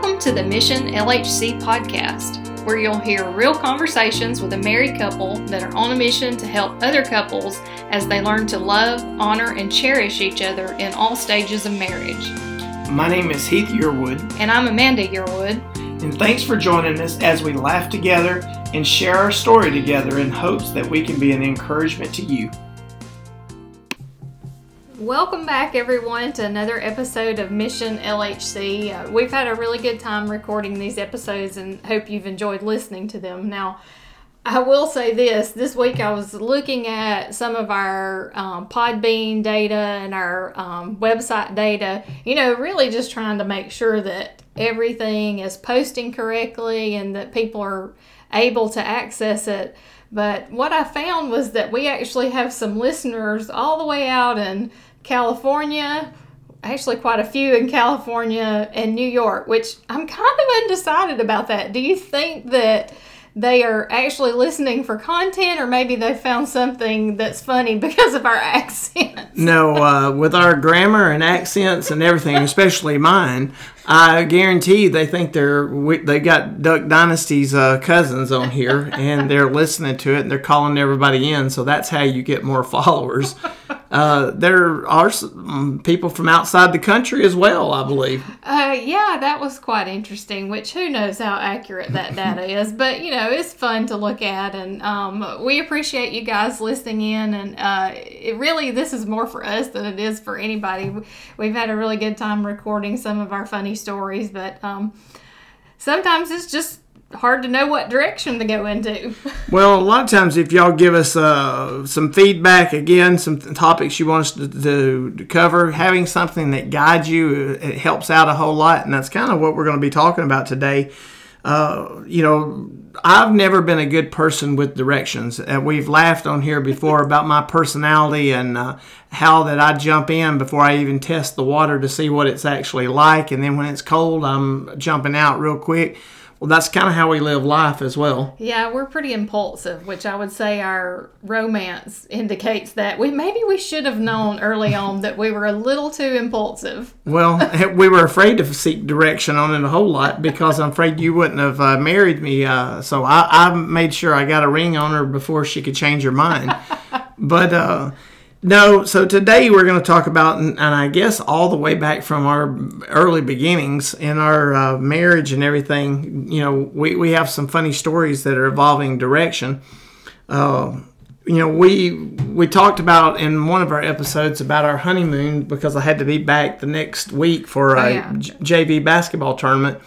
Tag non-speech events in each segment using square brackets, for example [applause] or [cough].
Welcome to the Mission LHC podcast, where you'll hear real conversations with a married couple that are on a mission to help other couples as they learn to love, honor, and cherish each other in all stages of marriage. My name is Heath Yearwood, And I'm Amanda Yearwood. and thanks for joining us as we laugh together and share our story together in hopes that we can be an encouragement to you. Welcome back, everyone, to another episode of Mission LHC. Uh, we've had a really good time recording these episodes and hope you've enjoyed listening to them. Now, I will say this this week I was looking at some of our um, Podbean data and our um, website data, you know, really just trying to make sure that everything is posting correctly and that people are able to access it. But what I found was that we actually have some listeners all the way out in California, actually quite a few in California and New York, which I'm kind of undecided about that. Do you think that they are actually listening for content or maybe they found something that's funny [laughs] because of our accents? No, uh, with our grammar and accents and everything, especially mine, I guarantee they think they're they got Duck Dynasty's uh, cousins on here and they're listening to it and they're calling everybody in. So that's how you get more [laughs] followers. Uh, there are some people from outside the country as well, I believe. Uh, yeah, that was quite interesting. Which who knows how accurate that data [laughs] is, but you know it's fun to look at, and um, we appreciate you guys listening in. And uh, it really, this is more for us than it is for anybody. We've had a really good time recording some of our funny stories, but um, sometimes it's just hard to know what direction to go into. [laughs] Well, a lot of times, if y'all give us uh, some feedback, again, some th- topics you want us to, to, to cover, having something that guides you, uh, it helps out a whole lot. And that's kind of what we're going to be talking about today. Uh, you know, I've never been a good person with directions. And we've laughed on here before about my personality and uh, how that I jump in before I even test the water to see what it's actually like. And then when it's cold, I'm jumping out real quick. Well, that's kind of how we live life as well. Yeah, we're pretty impulsive, which I would say our romance indicates that we maybe we should have known early on that we were a little too impulsive. Well, [laughs] we were afraid to seek direction on it a whole lot because I'm afraid you wouldn't have uh, married me. Uh, so I, I made sure I got a ring on her before she could change her mind. but uh, no, so today we're going to talk about, and, I guess all the way back from our early beginnings in our uh, marriage and everything, you know, we, we have some funny stories that are evolving direction. Uh, you know, we we talked about in one of our episodes about our honeymoon because I had to be back the next week for a Oh, yeah. J- JV basketball tournament.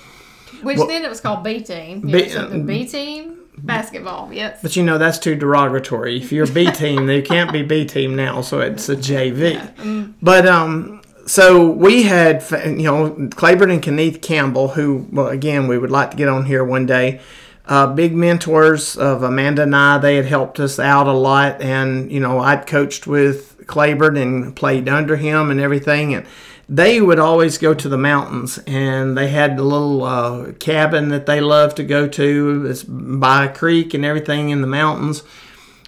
Which Well- then it was called B team. B- so the B team basketball. Yes. But you know that's too derogatory. If you're B [laughs] team, they can't be B team now, so it's a JV. But um, so we had you know Claiborne and Kenneth Campbell, who well again we would like to get on here one day. Uh, big mentors of Amanda and I. They had helped us out a lot, and you know I'd coached with Claiborne and played under him and everything, and they would always go to the mountains and they had a little uh, cabin that they loved to go to it's by a creek and everything in the mountains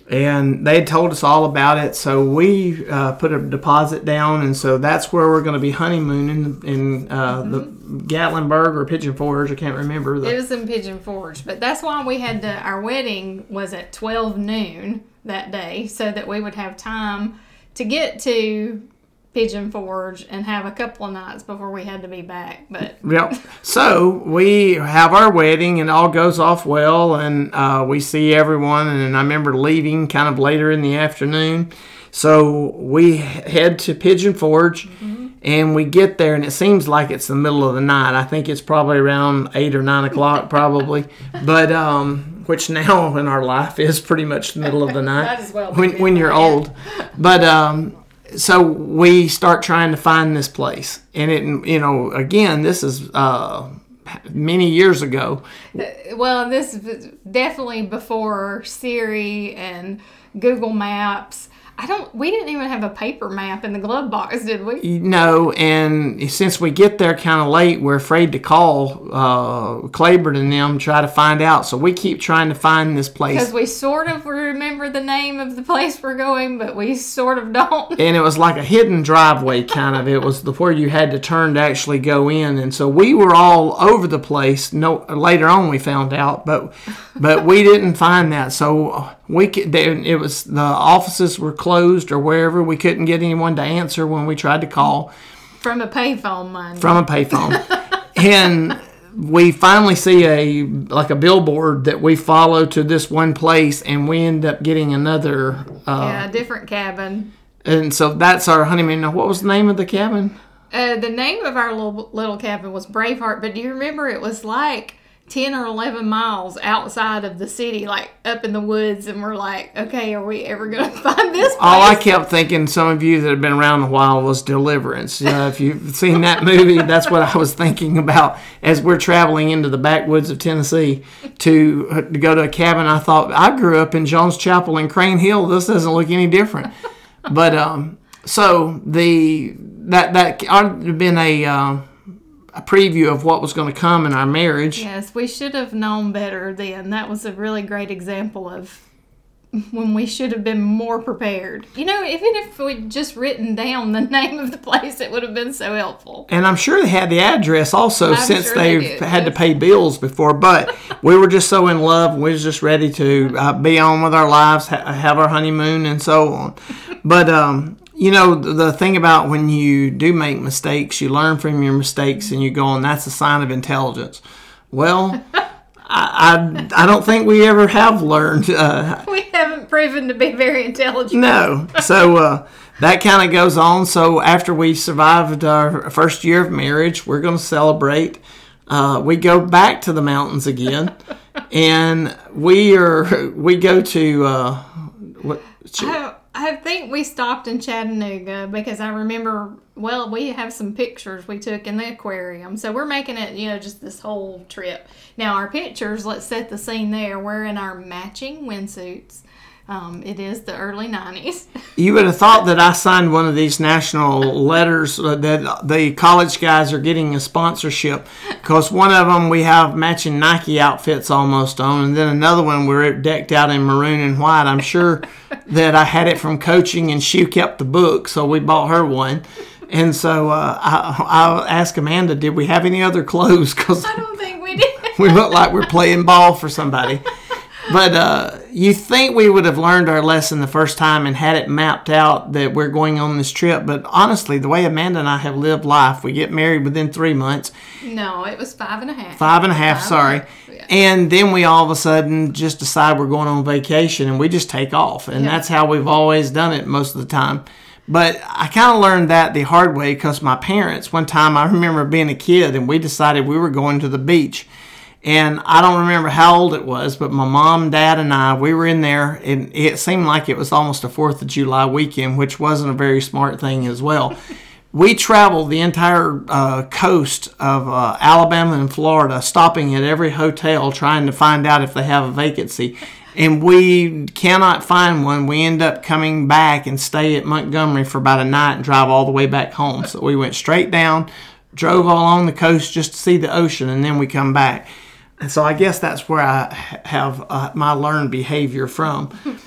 and they had told us all about it so we uh, put a deposit down and so that's where we're going to be honeymooning in uh, the gatlinburg or pigeon forge i can't remember the, It was in Pigeon Forge, but that's why we had to. Our wedding was at twelve noon that day, so that we would have time to get to Pigeon Forge and have a couple of nights before we had to be back. But [laughs] Yep. So we have our wedding and all goes off well, and uh, we see everyone. And I remember leaving kind of later in the afternoon. So we head to Pigeon Forge, and we get there, and it seems like it's the middle of the night. I think it's probably around eight or nine o'clock, [laughs] probably. But um, which now in our life is pretty much the middle of the [laughs] night well when when you're old. But um, so we start trying to find this place, and it you know again this is uh, many years ago. well, this definitely before Siri and Google Maps. I don't. We didn't even have a paper map in the glove box, did we? No, and since we get there kind of late, we're afraid to call uh, Claiborne and them try to find out. So we keep trying to find this place. Because we sort of remember the name of the place we're going, but we sort of don't. [laughs] and it was like a hidden driveway kind of it was the where you had to turn to actually go in and so we were all over the place no later on we found out but but we didn't find that so we could they, it was the offices were closed or wherever. We couldn't get anyone to answer when we tried to call. From a payphone, mind from a payphone. [laughs] And we finally see a like a billboard that we follow to this one place and we end up getting another uh, yeah, a different cabin. and so that's our honeymoon. Now what was the name of the cabin? Uh, the name of our little, little cabin was Braveheart, but do you remember it was like 10 or 11 miles outside of the city, like up in the woods, and we're like, okay, are we ever going [laughs] to find this place? All I kept thinking, some of you that have been around a while, was Deliverance. Uh, if you've seen that movie, that's what I was thinking about as we're traveling into the backwoods of Tennessee to, uh, to go to a cabin. I thought, I grew up in Jones Chapel in Crane Hill. This doesn't look any different. But um, so the that that have been a uh, a preview of what was going to come in our marriage. Yes, we should have known better then. That was a really great example of when we should have been more prepared. You know, even if we'd just written down the [laughs] name of the place, it would have been so helpful. And I'm sure they had the address also I'm since sure they they've did, had to pay bills before. But [laughs] we were just so in love. We was just ready to uh, be on with our lives, ha- have our honeymoon, and so on. But um, you know, the, thing about when you do make mistakes, you learn from your mistakes, and you go on. That's a sign of intelligence. Well. [laughs] I, I, I don't think we ever have learned uh, We haven't proven to be very intelligent. no. So uh, that kind of goes on. So after we survived our first year of marriage, we're going to celebrate. Uh, we go back to the mountains again, [laughs] and we are we go to uh, what? I, think we stopped in Chattanooga because I remember, well, we have some pictures we took in the aquarium. So we're making it, you know, just this whole trip. Now, our pictures, let's set the scene there. We're in our matching windsuits. Um, it is the early 90s. [laughs] You would have thought that I signed one of these national letters uh, that the college guys are getting a sponsorship because one of them we have matching Nike outfits almost on, and then another one we're decked out in maroon and white. I'm sure [laughs] that I had it from coaching, and she kept the book, so we bought her one. And so uh, I, I asked Amanda, did we have any other clothes? Because I don't think we did. [laughs] we look like we're playing ball for somebody. But uh, you think we would have learned our lesson the first time and had it mapped out that we're going on this trip. But honestly, the way Amanda and I have lived life, we get married within three months, no, it was five and a half. five and a half, Five sorry. and a half, yeah. And then we all of a sudden just decide we're going on vacation and we just take off. And Yeah. that's how we've always done it most of the time. But I kind of learned that the hard way because my parents, one time I remember being a kid and we decided we were going to the beach. And I don't remember how old it was, but my mom, dad, and I, we were in there, and it seemed like it was almost a 4th of July weekend, which wasn't a very smart thing as well. [laughs] we traveled the entire uh, coast of uh, Alabama and Florida, stopping at every hotel trying to find out if they have a vacancy. And we cannot find one. We end up coming back and stay at Montgomery for about a night and drive all the way back home. So we went straight down, drove along the coast just to see the ocean, and then we come back. And so I guess that's where I have uh, my learned behavior from. [laughs]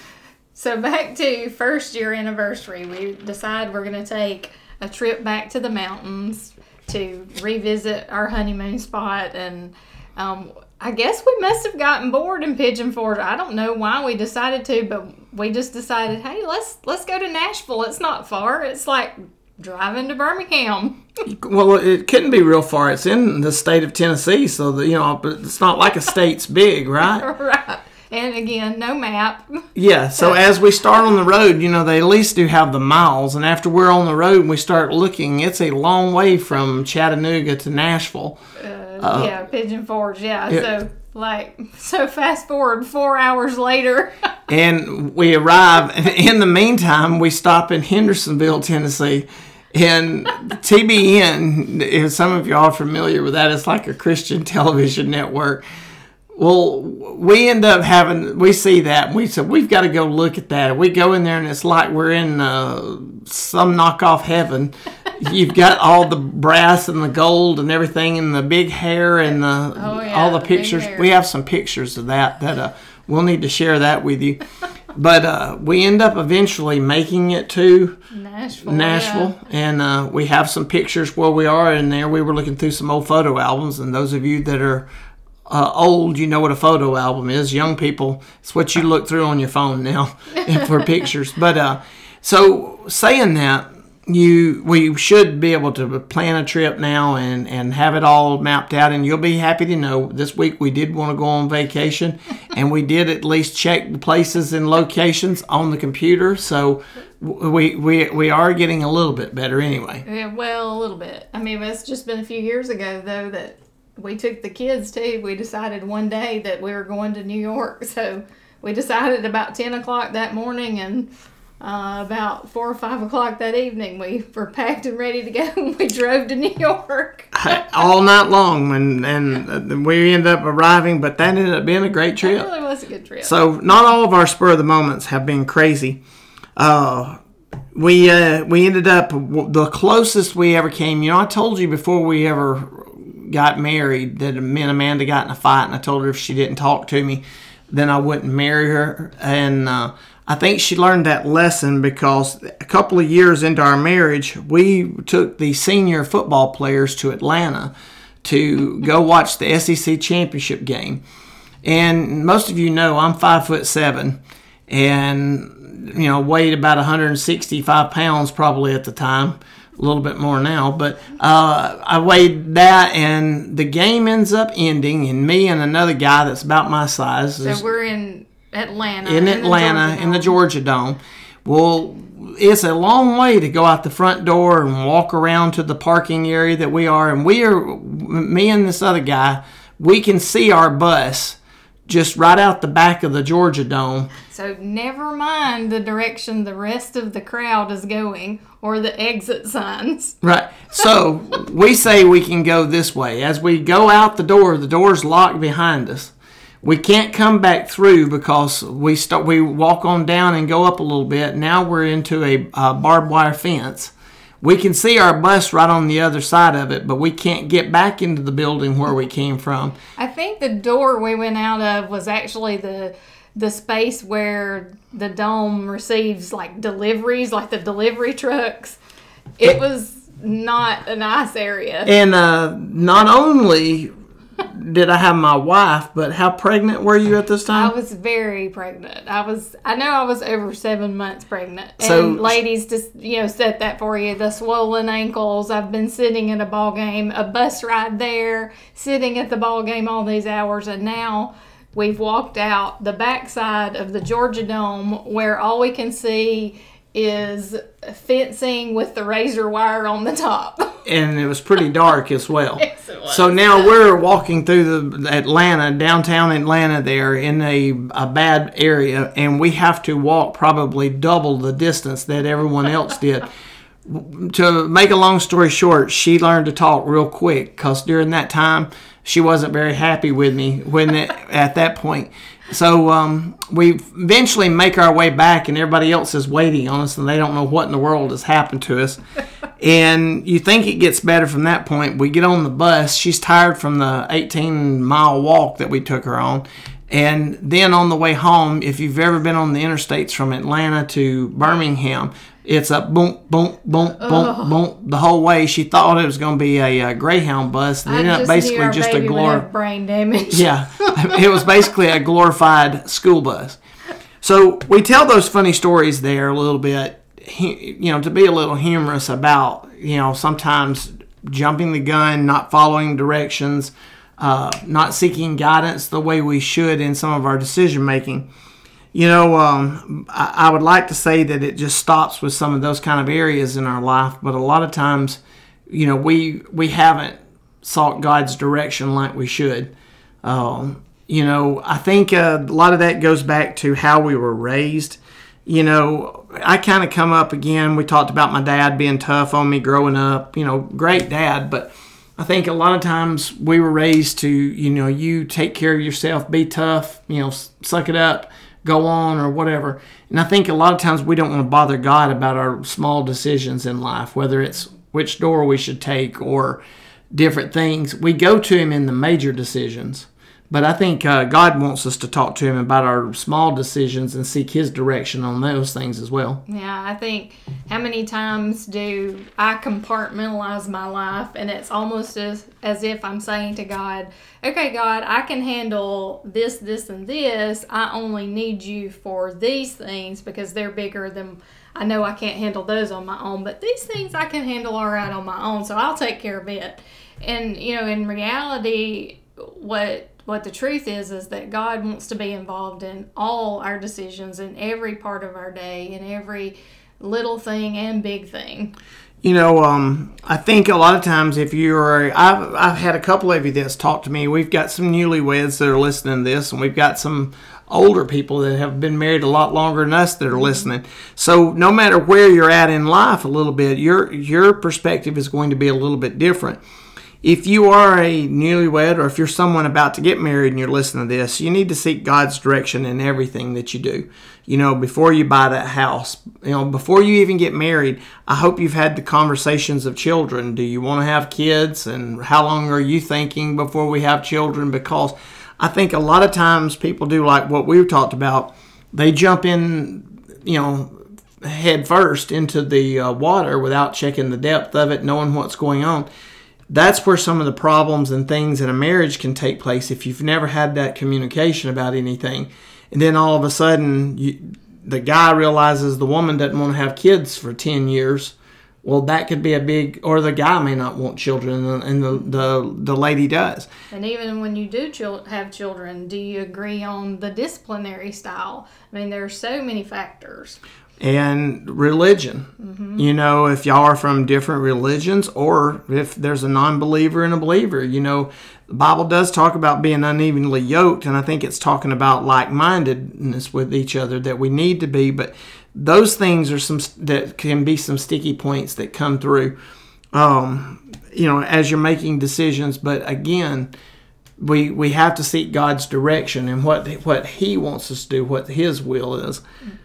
So back to first year anniversary, we decide we're going to take a trip back to the mountains to revisit our honeymoon spot, and um, I guess we must have gotten bored in Pigeon Forge. I don't know why we decided to, but we just decided, hey, let's let's go to Nashville. It's not far. It's like driving to Birmingham. [laughs] Well, it couldn't be real far. It's in the state of Tennessee, so the, you know it's not like a state's [laughs] big, right? [laughs] right. And again, no map. Yeah. So as we start on the road, you know they at least do have the miles, and after we're on the road and we start looking, it's a long way from Chattanooga to Nashville. Uh, yeah, Pigeon Forge. Yeah. yeah. So like, [laughs] so fast forward four hours later. [laughs] and we arrive. And in the meantime, we stop in Hendersonville, Tennessee. And TBN, if some of y'all are familiar with that, it's like a Christian television network. Well, we end up having we see that and we said we've got to go look at that. We go in there and it's like we're in uh, some knockoff heaven. You've got all the brass and the gold and everything and the big hair and the Oh, yeah, all the the pictures. We have some pictures of that that uh, we'll need to share that with you. But uh, we end up eventually making it to Nashville. Nashville, and uh, we have some pictures where we are in there. We were looking through some old photo albums, and those of you that are uh, old, you know what a photo album is. Young people, it's what you look through on your phone now [laughs] for pictures. But uh, so saying that, you we should be able to plan a trip now and and have it all mapped out and you'll be happy to know this week we did want to go on vacation [laughs] and we did at least check the places and locations on the computer so we we we are getting a little bit better anyway Yeah, well, a little bit. I mean, it's just been a few years ago, though, that we took the kids too. We decided one day that we were going to New York. [laughs] So we decided about 10 o'clock that morning and uh, about 4 or 5 o'clock that evening, we were packed and ready to go. and [laughs] we drove to New York. [laughs] all night long and and we ended up arriving but that ended up being a great It trip really was a good trip. So not all of our spur of the moments have been crazy. Uh, we uh, we ended up the closest we ever came. You know, I told you before we ever got married that me and Amanda got in a fight, and I told her if she didn't talk to me, then I wouldn't marry her. And uh, I think she learned that lesson because a couple of years into our marriage, we took the senior football players to Atlanta to go watch the SEC championship game. And most of you know I'm five foot seven, and you know weighed about 165 pounds probably at the time, a little bit more now. But uh, I weighed that, and the game ends up ending, and me and another guy that's about my size So we're in Atlanta. in the Atlanta Georgia in the Georgia Dome. Well, it's a long way to go out the front door and walk around to the parking area that we are, and we are me and this other guy. We can see our bus just right out the back of the Georgia Dome. So never mind the direction the rest of the crowd is going or the exit signs. Right. So [laughs] we say we can go this way. As we go out the door, the door's locked behind us. We can't come back through because we start. We walk on down and go up a little bit. Now we're into a uh, barbed wire fence. We can see our bus right on the other side of it, but we can't get back into the building where we came from. I think the door we went out of was actually the the space where the dome receives like deliveries, like the delivery trucks. It was not a nice area. And uh, not only did I have my wife, but how pregnant were you at this time? I was very pregnant. I was I know I was over seven months pregnant. And So- ladies just you know set that for you. The swollen ankles. I've been sitting at a ball game, a bus ride there, sitting at the ball game all these hours, and now we've walked out the backside of the Georgia Dome where all we can see is fencing with the razor wire on the top. [laughs] and it was pretty dark as well. Yes, it was. So now we're walking through the Atlanta, downtown Atlanta, there in a, a bad area, and we have to walk probably double the distance that everyone else did. [laughs] to make a long story short, she learned to talk real quick because during that time she wasn't very happy with me when it, at that point. So um, we eventually make our way back, and everybody else is waiting on us, and they don't know what in the world has happened to us. [laughs] and you think it gets better from that point. We get on the bus. She's tired from the 18 mile walk that we took her on. And then on the way home, if you've ever been on the interstates from Atlanta to Birmingham, it's a boom, boom, boom, boom, boom the whole way. She thought it was going to be a, uh Greyhound bus. It I ended up just basically just a glor- brain damage. yeah, [laughs] it was basically a glorified school bus. So we tell those funny stories there a little bit, you know, to be a little humorous about, you know, sometimes jumping the gun, not following directions, uh, not seeking guidance the way we should in some of our decision making. You know, um, I, I would like to say that it just stops with some of those kind of areas in our life, but a lot of times, you know, we we haven't sought God's direction like we should. Um, you know, I think uh, a lot of that goes back to how we were raised. You know, I kind of come up again. We talked about my dad being tough on me growing up. You know, great dad, but I think a lot of times we were raised to, you know, you take care of yourself, be tough, you know, suck it up, go on or whatever. And I think a lot of times we don't want to bother God about our small decisions in life, whether it's which door we should take or different things. We go to Him in the major decisions. But I think uh, God wants us to talk to Him about our small decisions and seek His direction on those things as well. Yeah, I think how many times do I compartmentalize my life and it's almost as, as if I'm saying to God, okay, God, I can handle this, this, and this. I only need you for these things because they're bigger than. I know I can't handle those on my own, but these things I can handle all right on my own, so I'll take care of it. And, you know, in reality, what what the truth is is that God wants to be involved in all our decisions in every part of our day in every little thing and big thing. You know, um, I think a lot of times if you're, I've, I've had a couple of you that's talked to me. We've got some newlyweds that are listening to this, and we've got some older people that have been married a lot longer than us that are listening. So no matter where you're at in life, a little bit, your your perspective is going to be a little bit different if you are a newlywed or if you're someone about to get married and you're listening to this, you need to seek God's direction in everything that you do. You know, before you buy that house, you know, before you even get married, I hope you've had the conversations of children. Do you want to have kids? And how long are you thinking before we have children? Because I think a lot of times people do like what we've talked about. They jump in, you know, head first into the uh, water without checking the depth of it, knowing what's going on that's where some of the problems and things in a marriage can take place if you've never had that communication about anything. And then all of a sudden, you, the guy realizes the woman doesn't want to have kids for 10 years. Well, that could be a big, or the guy may not want children, and the the, the lady does. And even when you do have children, do you agree on the disciplinary style? I mean, there are so many factors and religion. Mm-hmm. You know, if y'all are from different religions, or if there's a non believer and a believer, you know, the Bible does talk about being unevenly yoked, and I think it's talking about like mindedness with each other that we need to be. But those things are some that can be some sticky points that come through, um, you know, as you're making decisions. But again, we we have to seek God's direction and what what He wants us to do, what His will is.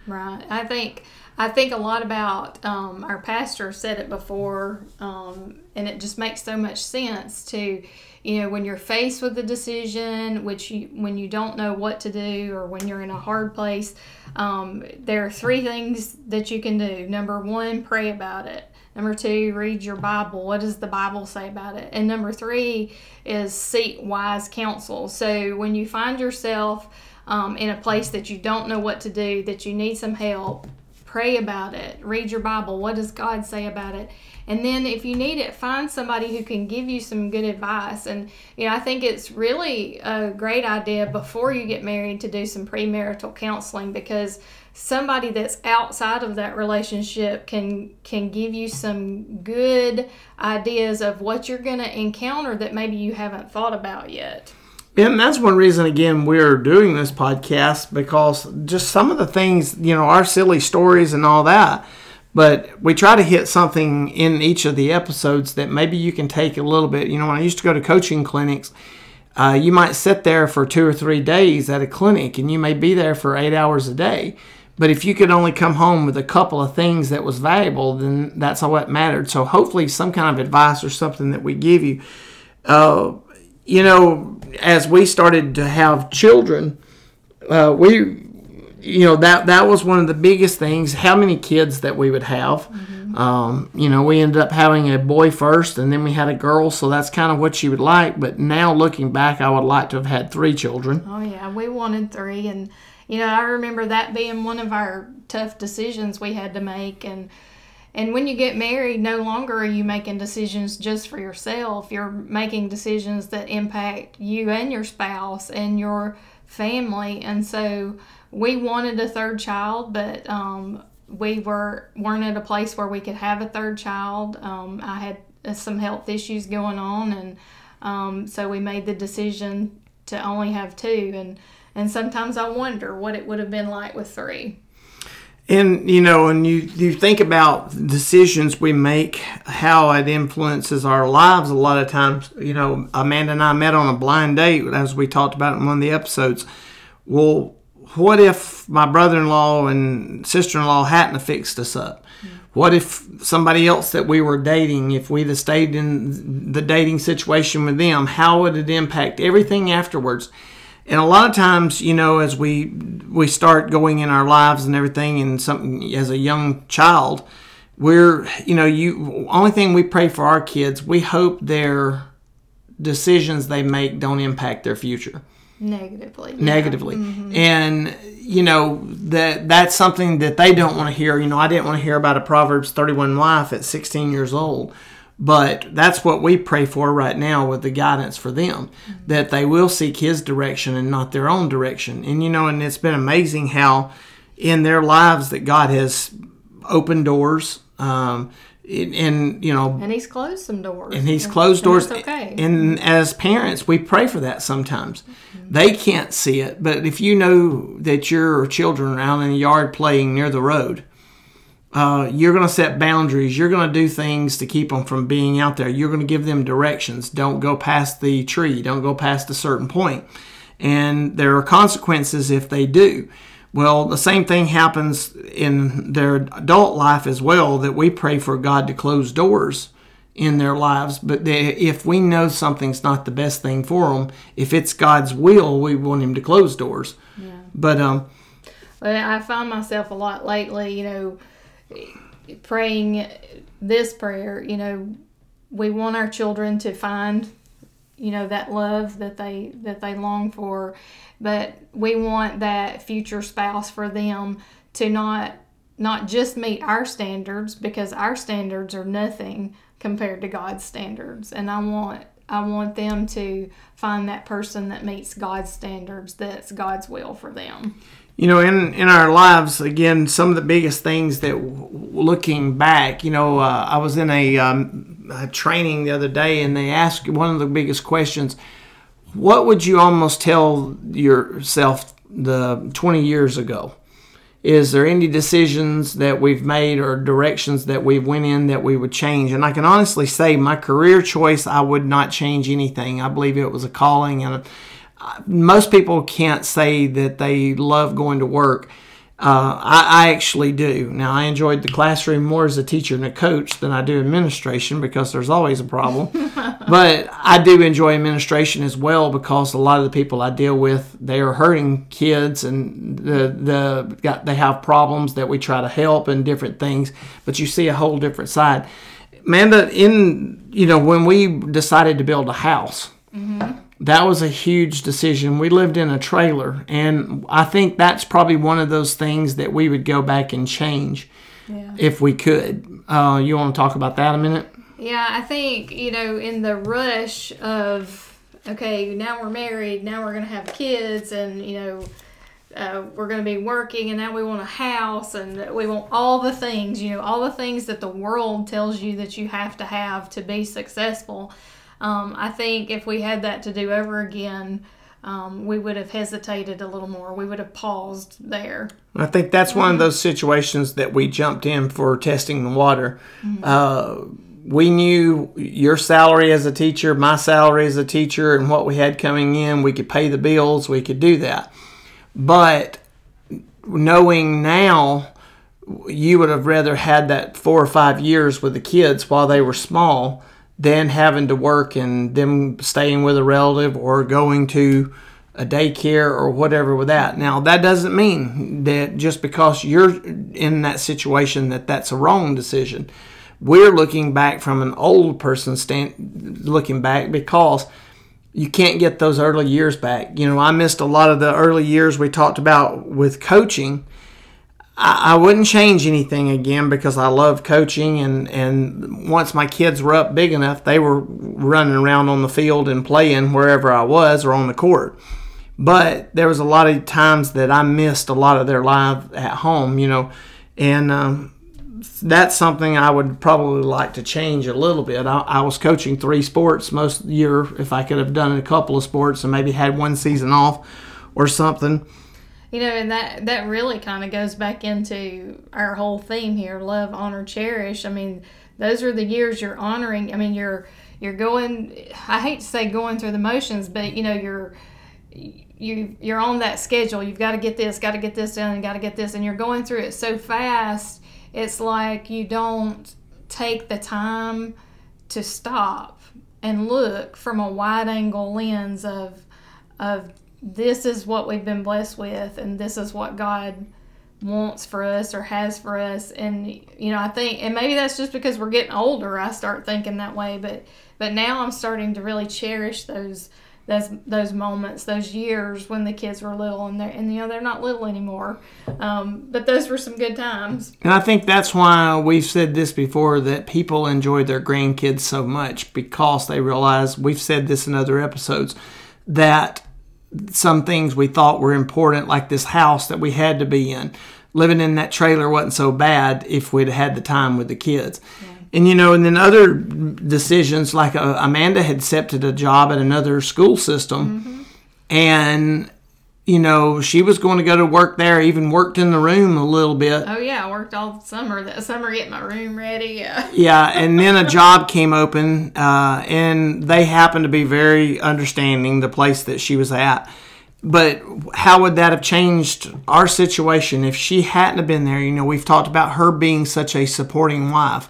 Right. I think I think a lot about um, our pastor said it before, um, and it just makes so much sense to you know when you're faced with a decision, which you when you don't know what to do or when you're in a hard place. Um, there are three things that you can do. Number one, pray about it. Number two, read your Bible. What does the Bible say about it? And number three is seek wise counsel. So when you find yourself um, in a place that you don't know what to do, that you need some help, pray about it. Read your Bible. What does God say about it? And then if you need it, find somebody who can give you some good advice. And, you know, I think it's really a great idea before you get married to do some premarital counseling because somebody that's outside of that relationship can can give you some good ideas of what you're going to encounter that maybe you haven't thought about yet. And that's one reason, again, we're doing this podcast because just some of the things, you know, our silly stories and all that. But we try to hit something in each of the episodes that maybe you can take a little bit. You know, when I used to go to coaching clinics, uh, you might sit there for two or three days at a clinic and you may be there for eight hours a day. But if you could only come home with a couple of things that was valuable, then that's all that mattered. So hopefully, some kind of advice or something that we give you. Uh, you know, as we started to have children, uh, we, you know, that that was one of the biggest things. How many kids that we would have. Mm-hmm. Um, you know, we ended up having a boy first, and then we had a girl. So that's kind of what she would like. But now looking back, I would like to have had three children. Oh yeah, we wanted three, and you know, I remember that being one of our tough decisions we had to make and and when you get married, no longer are you making decisions just for yourself. You're making decisions that impact you and your spouse and your family. And so we wanted a third child, but um, we were weren't at a place where we could have a third child. Um, I had uh, some health issues going on, and um, so we made the decision to only have two. And and sometimes I wonder what it would have been like with three. And you know, and you you think about decisions we make, how it influences our lives. A lot of times, you know, Amanda and I met on a blind date, as we talked about in one of the episodes. Well, what if my brother-in-law and sister-in-law hadn't fixed us up? Mm-hmm. What if somebody else that we were dating, if we'd have stayed in the dating situation with them, how would it impact everything afterwards? And a lot of times, you know, as we we start going in our lives and everything, and something as a young child, we're you know, you only thing we pray for our kids, we hope their decisions they make don't impact their future negatively. Negatively, mm-hmm. and you know that that's something that they don't want to hear. You know, I didn't want to hear about a Proverbs 31 wife at 16 years old. But that's what we pray for right now with the guidance for them, mm-hmm. that they will seek His direction and not their own direction. And you know, and it's been amazing how in their lives that God has opened doors. Um, and you know and he's closed some doors and he's closed doors okay. and as parents we pray for that sometimes mm-hmm. they can't see it but if you know that your children are out in the yard playing near the road uh, you're going to set boundaries you're going to do things to keep them from being out there you're going to give them directions don't go past the tree don't go past a certain point and there are consequences if they do well, the same thing happens in their adult life as well, that we pray for God to close doors in their lives. But they, if we know something's not the best thing for them, if it's God's will, we want Him to close doors. Yeah. But, um, but I find myself a lot lately, you know, praying this prayer, you know, we want our children to find you know that love that they that they long for but we want that future spouse for them to not not just meet our standards because our standards are nothing compared to God's standards and I want I want them to find that person that meets God's standards that's God's will for them. You know, in in our lives, again, some of the biggest things that looking back, you know, uh, I was in a, um, a training the other day, and they asked one of the biggest questions what would you almost tell yourself the 20 years ago? Is there any decisions that we've made or directions that we went in that we would change? And I can honestly say my career choice, I would not change anything. I believe it was a calling, and uh, most people can't say that they love going to work uh, I, I, actually do. Now, I enjoyed the classroom more as a teacher and a coach than I do administration because there's always a problem. [laughs] but I do enjoy administration as well because a lot of the people I deal with, they are hurting kids and the, the got, they have problems that we try to help and different things. But you see a whole different side. Amanda, in you know when we decided to build a house. Mm-hmm that was a huge decision. We lived in a trailer, and I think that's probably one of those things that we would go back and change yeah. if we could. Uh, you want to talk about that a minute? Yeah, I think, you know, in the rush of, okay, now we're married, now we're going to have kids, and, you know, uh, we're going to be working, and now we want a house, and we want all the things, you know, all the things that the world tells you that you have to have to be successful um, I think if we had that to do over again, um, we would have hesitated a little more. We would have paused there. I think that's one of those situations that we jumped in for testing the water. Mm-hmm. Uh, we knew your salary as a teacher, my salary as a teacher, and what we had coming in. We could pay the bills, we could do that. But knowing now, you would have rather had that four or five years with the kids while they were small than having to work and them staying with a relative or going to a daycare or whatever with that. Now, that doesn't mean that just because you're in that situation that that's a wrong decision. We're looking back from an old person stand looking back because you can't get those early years back. You know, I missed a lot of the early years we talked about with coaching I, I wouldn't change anything again because I love coaching and, and once my kids were up big enough, they were running around on the field and playing wherever I was or on the court. But there was a lot of times that I missed a lot of their life at home, you know, and um, that's something I would probably like to change a little bit. I, I, was coaching three sports most year. If I could have done a couple of sports and maybe had one season off or something, you know, and that that really kind of goes back into our whole theme here: love, honor, cherish. I mean, those are the years you're honoring. I mean, you're you're going. I hate to say going through the motions, but you know, you're you you're on that schedule. You've got to get this, got to get this done, got to get this, and you're going through it so fast. It's like you don't take the time to stop and look from a wide angle lens of of this is what we've been blessed with and this is what God wants for us or has for us and you know I think and maybe that's just because we're getting older I start thinking that way but but now I'm starting to really cherish those those those moments, those years when the kids were little, and they're and you know they're not little anymore. Um, but those were some good times. And I think that's why we've said this before that people enjoy their grandkids so much because they realize we've said this in other episodes that some things we thought were important, like this house that we had to be in, living in that trailer wasn't so bad if we'd had the time with the kids. Yeah and you know, and then other decisions like uh, Amanda had accepted a job at another school system, mm-hmm. and you know she was going to go to work there. Even worked in the room a little bit. Oh yeah, I worked all summer. That summer, getting my room ready. Yeah. [laughs] yeah, and then a job came open, uh, and they happened to be very understanding. The place that she was at. But how would that have changed our situation if she hadn't have been there? You know, we've talked about her being such a supporting wife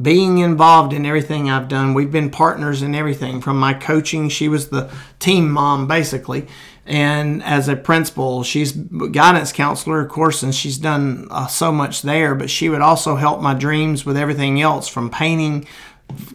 being involved in everything I've done. We've been partners in everything from my coaching. She was the team mom, basically. And as a principal, she's guidance counselor, of course, and she's done uh, so much there. But she would also help my dreams with everything else from painting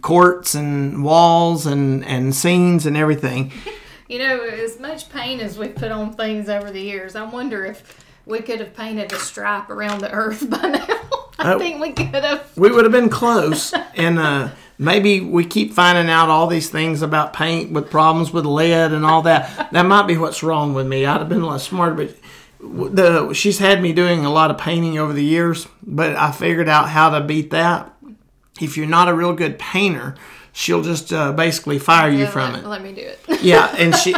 courts and walls and, and scenes and everything. [laughs] You know, as much paint as we've put on things over the years, I wonder if we could have painted a stripe around the earth by now. [laughs] [laughs] I think we could have. We would have been close, and uh, maybe we keep finding out all these things about paint with problems with lead and all that. that might be what's wrong with me. I'd have been a lot smarter, but the she's had me doing a lot of painting over the years, but I figured out how to beat that. If you're not a real good painter, she'll just uh, basically fire you from let, it. Let me do it. yeah, and she,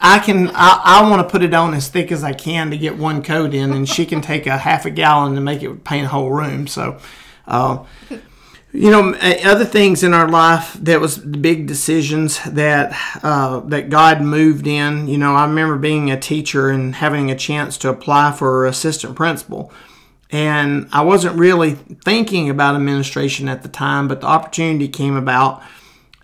I can, I, I want to put it on as thick as I can to get one coat in, and she can take a half a gallon to make it paint a whole room. So, uh, you know, other things in our life that was big decisions that uh, that God moved in. You know, I remember being a teacher and having a chance to apply for assistant principal. And I wasn't really thinking about administration at the time, but the opportunity came about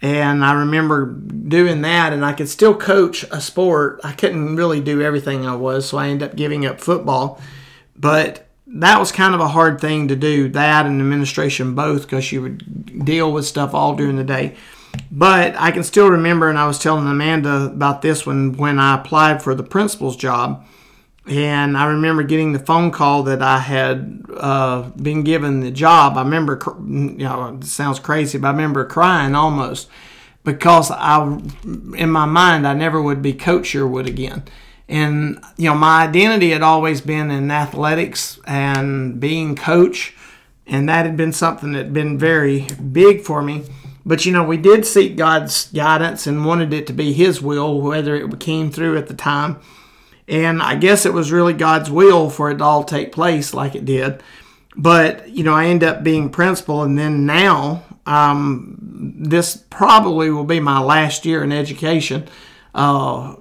and I remember doing that, and I could still coach a sport. I couldn't really do everything I was, so I ended up giving up football. But that was kind of a hard thing to do, that and administration both, because you would deal with stuff all during the day. But I can still remember, and I was telling Amanda about this one when I applied for the principal's job and I remember getting the phone call that I had uh, been given the job. I remember, you know, it sounds crazy, but I remember crying almost because I, in my mind, I never would be Coach Yearwood again. And you know, my identity had always been in athletics and being coach, and that had been something that had been very big for me. But you know, we did seek God's guidance and wanted it to be His will, whether it came through at the time and I guess it was really God's will for it to all take place like it did. But, you know, I end up being principal, and then now um, this probably will be my last year in education. Uh,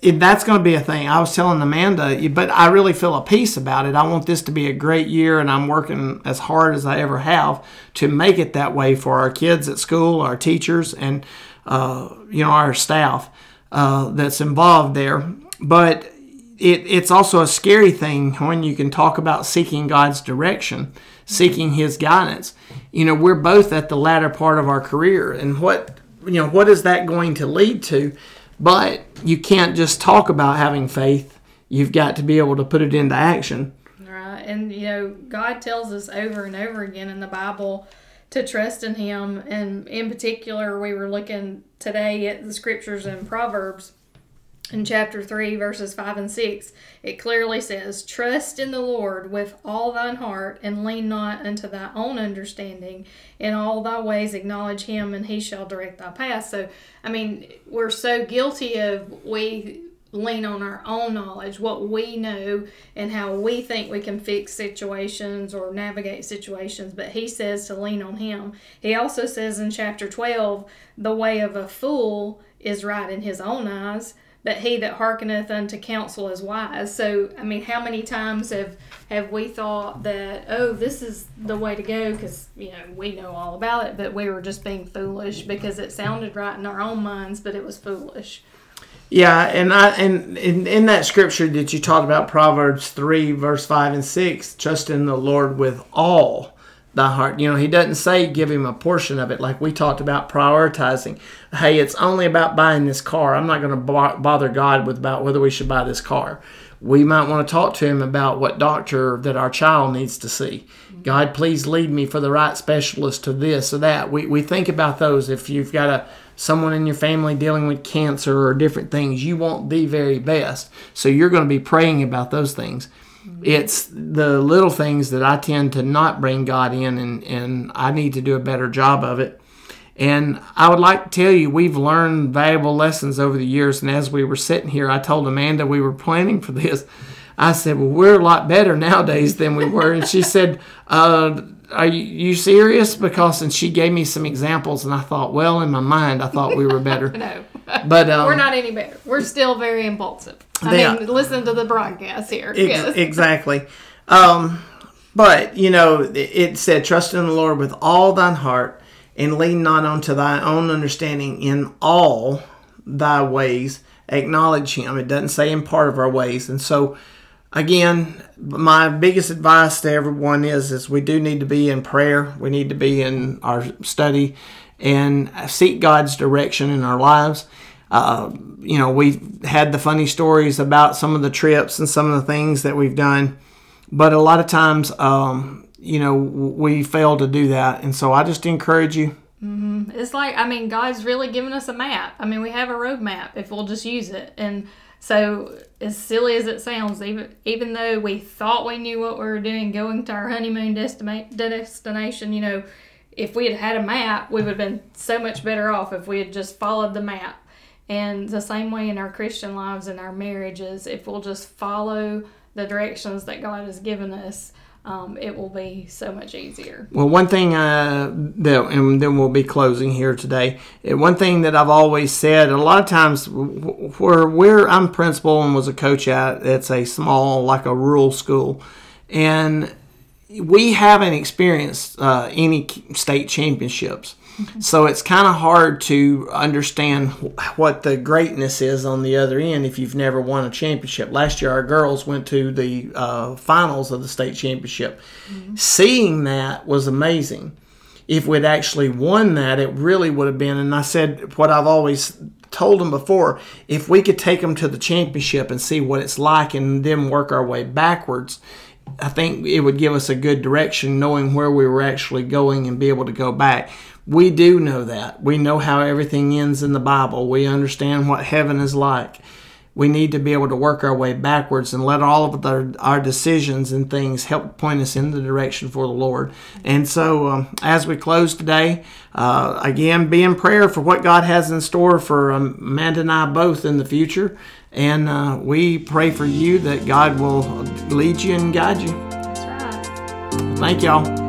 that's going to be a thing. I was telling Amanda, but I really feel a peace about it. I want this to be a great year, and I'm working as hard as I ever have to make it that way for our kids at school, our teachers, and uh, you know our staff uh, that's involved there. But it, it's also a scary thing when you can talk about seeking God's direction, seeking His guidance. You know, we're both at the latter part of our career, and what you know, what is that going to lead to? But you can't just talk about having faith. You've got to be able to put it into action. Right, and you know, God tells us over and over again in the Bible to trust in Him, and in particular, we were looking today at the scriptures in Proverbs in chapter 3, verses 5 and 6, it clearly says, Trust in the Lord with all thine heart, and lean not unto thy own understanding. In all thy ways acknowledge him, and he shall direct thy path. So, I mean, we're so guilty of we lean on our own knowledge, what we know, and how we think we can fix situations or navigate situations, but he says to lean on him. He also says in chapter 12, the way of a fool is right in his own eyes, but he that hearkeneth unto counsel is wise. So, I mean, how many times have have we thought that oh, this is the way to go because you know we know all about it, but we were just being foolish because it sounded right in our own minds, but it was foolish. Yeah, and I and in, in that scripture that you talked about, Proverbs three, verse five and six, trust in the Lord with all thy heart. You know, he doesn't say give him a portion of it like we talked about prioritizing. Hey, it's only about buying this car. I'm not going to bother God with about whether we should buy this car. We might want to talk to him about what doctor that our child needs to see. God, please lead me for the right specialist to this or that. We, we think about those. If you've got a someone in your family dealing with cancer or different things, you want the very best. So you're going to be praying about those things. It's the little things that I tend to not bring God in, and, and I need to do a better job of it. And I would like to tell you, we've learned valuable lessons over the years. And as we were sitting here, I told Amanda we were planning for this. I said, Well, we're a lot better nowadays than we were. And she said, [laughs] uh, are you, serious? Because and she gave me some examples, and I thought, well, in my mind, I thought we were better. [laughs] no, but um, we're not any better. We're still very impulsive. I mean, listen to the broadcast here. Ex- yes. [laughs] Exactly. Um, but you know, it said, "Trust in the Lord with all thine heart, and lean not unto thy own understanding. In all thy ways acknowledge Him." It doesn't say in part of our ways, and so again, my biggest advice to everyone is is we do need to be in prayer. We need to be in our study and seek God's direction in our lives. Uh, you know, we've had the funny stories about some of the trips and some of the things that we've done, but a lot of times, um, you know, we fail to do that. And so I just encourage you. Mm-hmm. It's like, I mean, God's really given us a map. I mean, we have a roadmap if we'll just use it. And so, as silly as it sounds, even even though we thought we knew what we were doing, going to our honeymoon destima- destination, you know, if we had had a map, we would have been so much better off if we had just followed the map. And the same way in our Christian lives and our marriages, if we'll just follow the directions that God has given us, um, it will be so much easier. Well, one thing uh, that, and then we'll be closing here today. Uh, one thing that I've always said, a lot of times, where where I'm principal and was a coach at, it's a small, like a rural school, and we haven't experienced uh, any state championships. So it's kind of hard to understand what the greatness is on the other end if you've never won a championship. Last year, our girls went to the uh, finals of the state championship. Mm-hmm. Seeing that was amazing. If we'd actually won that, it really would have been. And I said what I've always told them before if we could take them to the championship and see what it's like and then work our way backwards. I think it would give us a good direction knowing where we were actually going and be able to go back we do know that. We know how everything ends in the Bible. We understand what heaven is like. We need to be able to work our way backwards and let all of our, our decisions and things help point us in the direction for the Lord. And so, um, as we close today, uh, again, be in prayer for what God has in store for um, Amanda and I both in the future. And uh, we pray for you that God will lead you and guide you. That's right. Thank y'all.